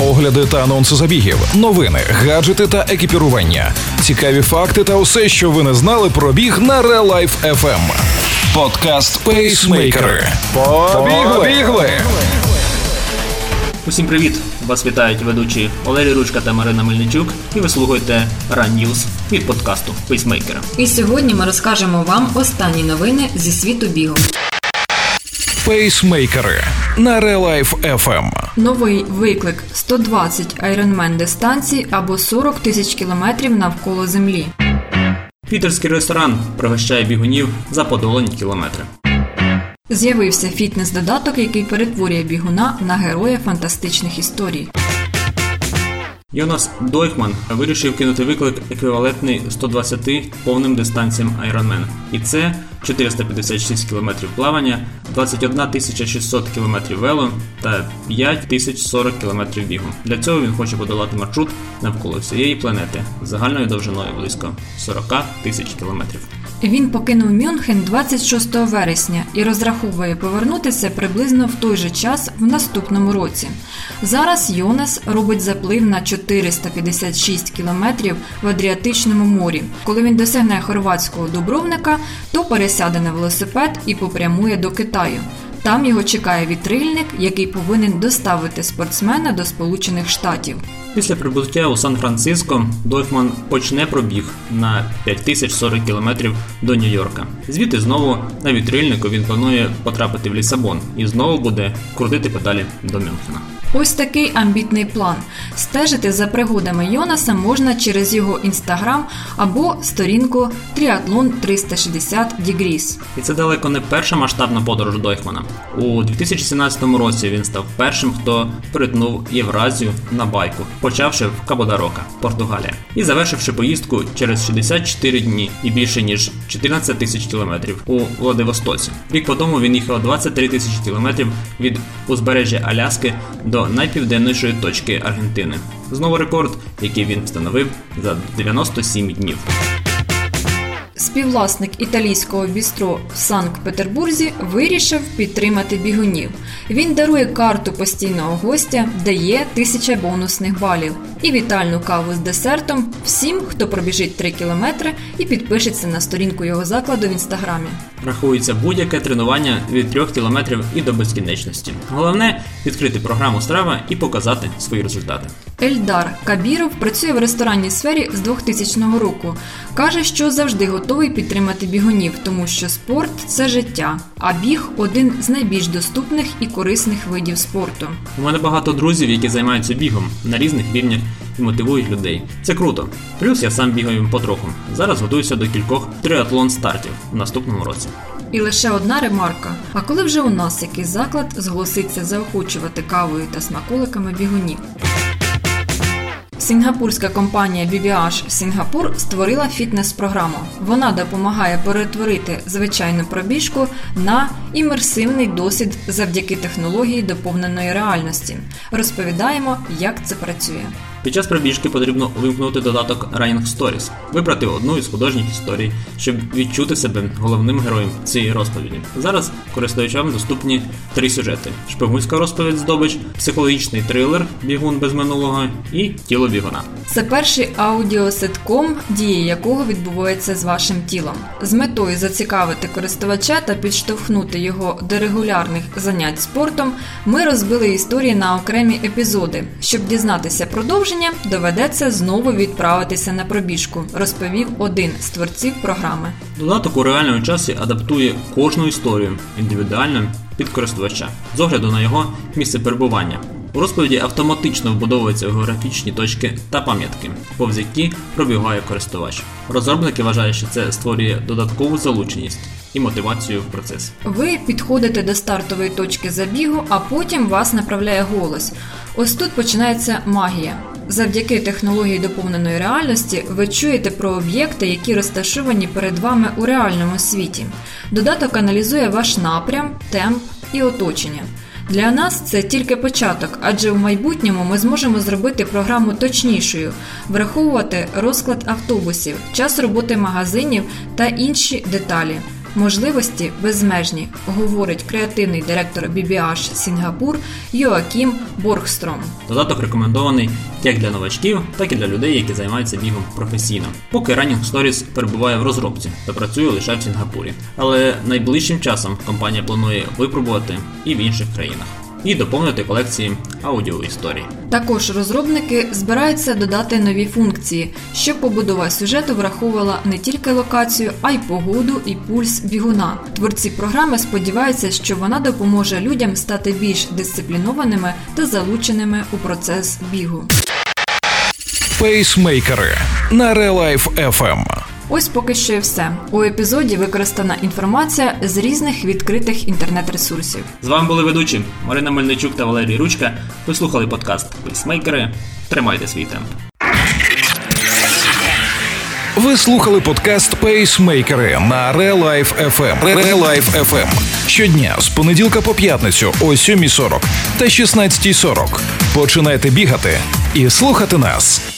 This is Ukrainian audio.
огляди та анонси забігів, новини, гаджети та екіпірування, цікаві факти та усе, що ви не знали про біг на Real Life FM. Подкаст Пейсмейкери. Побігли! Усім привіт! Вас вітають ведучі Олері Ручка та Марина Мельничук, і ви слухаєте Run News від подкасту Пейсмейкера. І сьогодні ми розкажемо вам останні новини зі світу бігу. Пейсмейкери на Real Life FM. Новий виклик 120 Ironman дистанцій або 40 тисяч кілометрів навколо землі. Пітерський ресторан пригощає бігунів за подолані кілометри. З'явився фітнес-додаток, який перетворює бігуна на героя фантастичних історій. Йонас Дойхман вирішив кинути виклик еквівалентний 120 повним дистанціям Ironman. І це 456 км плавання, 21 600 км вело та 5040 км бігу. Для цього він хоче подолати маршрут навколо всієї планети загальною довжиною близько 40 тисяч кілометрів. Він покинув Мюнхен 26 вересня і розраховує повернутися приблизно в той же час в наступному році. Зараз Йонас робить заплив на 456 кілометрів в Адріатичному морі. Коли він досягне хорватського Дубровника, то пересяде на велосипед і попрямує до Китаю. Там його чекає вітрильник, який повинен доставити спортсмена до Сполучених Штатів. Після прибуття у Сан-Франциско Дойфман почне пробіг на 5040 км до Нью-Йорка. Звідти знову на вітрильнику він планує потрапити в Лісабон і знову буде крутити педалі до Мюнхена. Ось такий амбітний план. Стежити за пригодами Йонаса можна через його інстаграм або сторінку Triathlon 360 Degrees. І це далеко не перша масштабна подорож Дойхмана. У 2017 році він став першим, хто перетнув Євразію на байку, почавши в Кабодарока, Португалія, і завершивши поїздку через 64 дні і більше ніж 14 тисяч кілометрів у Владивостоці. Рік по тому він їхав 23 тисячі кілометрів від узбережжя Аляски до найпівденнішої точки Аргентини. Знову рекорд, який він встановив за 97 днів. Співвласник італійського бістро в Санкт-Петербурзі вирішив підтримати бігунів. Він дарує карту постійного гостя, дає тисяча бонусних балів і вітальну каву з десертом всім, хто пробіжить 3 кілометри і підпишеться на сторінку його закладу в інстаграмі. Рахується будь-яке тренування від 3 кілометрів і до безкінечності. Головне відкрити програму страва і показати свої результати. Ельдар Кабіров працює в ресторанній сфері з 2000 року. Каже, що завжди готовий підтримати бігунів, тому що спорт це життя, а біг один з найбільш доступних і корисних видів спорту. У мене багато друзів, які займаються бігом на різних рівнях і мотивують людей. Це круто. Плюс я сам бігаю потроху. Зараз готуюся до кількох триатлон стартів в наступному році. І лише одна ремарка: а коли вже у нас якийсь заклад зголоситься заохочувати кавою та смаколиками бігунів? Сінгапурська компанія BBH Сінгапур створила фітнес-програму. Вона допомагає перетворити звичайну пробіжку на імерсивний досвід завдяки технології доповненої реальності. Розповідаємо, як це працює. Під час пробіжки потрібно вимкнути додаток Running Stories, вибрати одну із художніх історій, щоб відчути себе головним героєм цієї розповіді. Зараз користувачам доступні три сюжети: шпигунська розповідь здобич, психологічний трилер Бігун без минулого і тіло бігуна. Це перший аудіоситком, дія якого відбувається з вашим тілом, з метою зацікавити користувача та підштовхнути його до регулярних занять спортом. Ми розбили історії на окремі епізоди, щоб дізнатися продовження доведеться знову відправитися на пробіжку, розповів один з творців програми. Додаток у реальному часі адаптує кожну історію індивідуально під користувача з огляду на його місце перебування. У розповіді автоматично вбудовуються географічні точки та пам'ятки, повз які пробігає користувач. Розробники вважають, що це створює додаткову залученість і мотивацію в процес. Ви підходите до стартової точки забігу, а потім вас направляє голос. Ось тут починається магія. Завдяки технології доповненої реальності ви чуєте про об'єкти, які розташовані перед вами у реальному світі. Додаток аналізує ваш напрям, темп і оточення. Для нас це тільки початок, адже в майбутньому ми зможемо зробити програму точнішою, враховувати розклад автобусів, час роботи магазинів та інші деталі. Можливості безмежні, говорить креативний директор BBH Сінгапур Йоакім Боргстром. Додаток рекомендований як для новачків, так і для людей, які займаються бігом професійно. Поки Running Stories перебуває в розробці та працює лише в Сінгапурі. Але найближчим часом компанія планує випробувати і в інших країнах. І доповнити колекції аудіоісторій. Також розробники збираються додати нові функції, щоб побудова сюжету враховувала не тільки локацію, а й погоду і пульс бігуна. Творці програми сподіваються, що вона допоможе людям стати більш дисциплінованими та залученими у процес бігу. Пейсмейкери на Релайф FM. Ось поки що і все. У епізоді використана інформація з різних відкритих інтернет-ресурсів. З вами були ведучі Марина Мельничук та Валерій Ручка. Ви слухали подкаст Пейсмейкери. Тримайте свій темп. Ви слухали подкаст Пейсмейкери на FM. Релайф FM. Щодня з понеділка по п'ятницю о 7.40 та 16.40. Починайте бігати і слухати нас.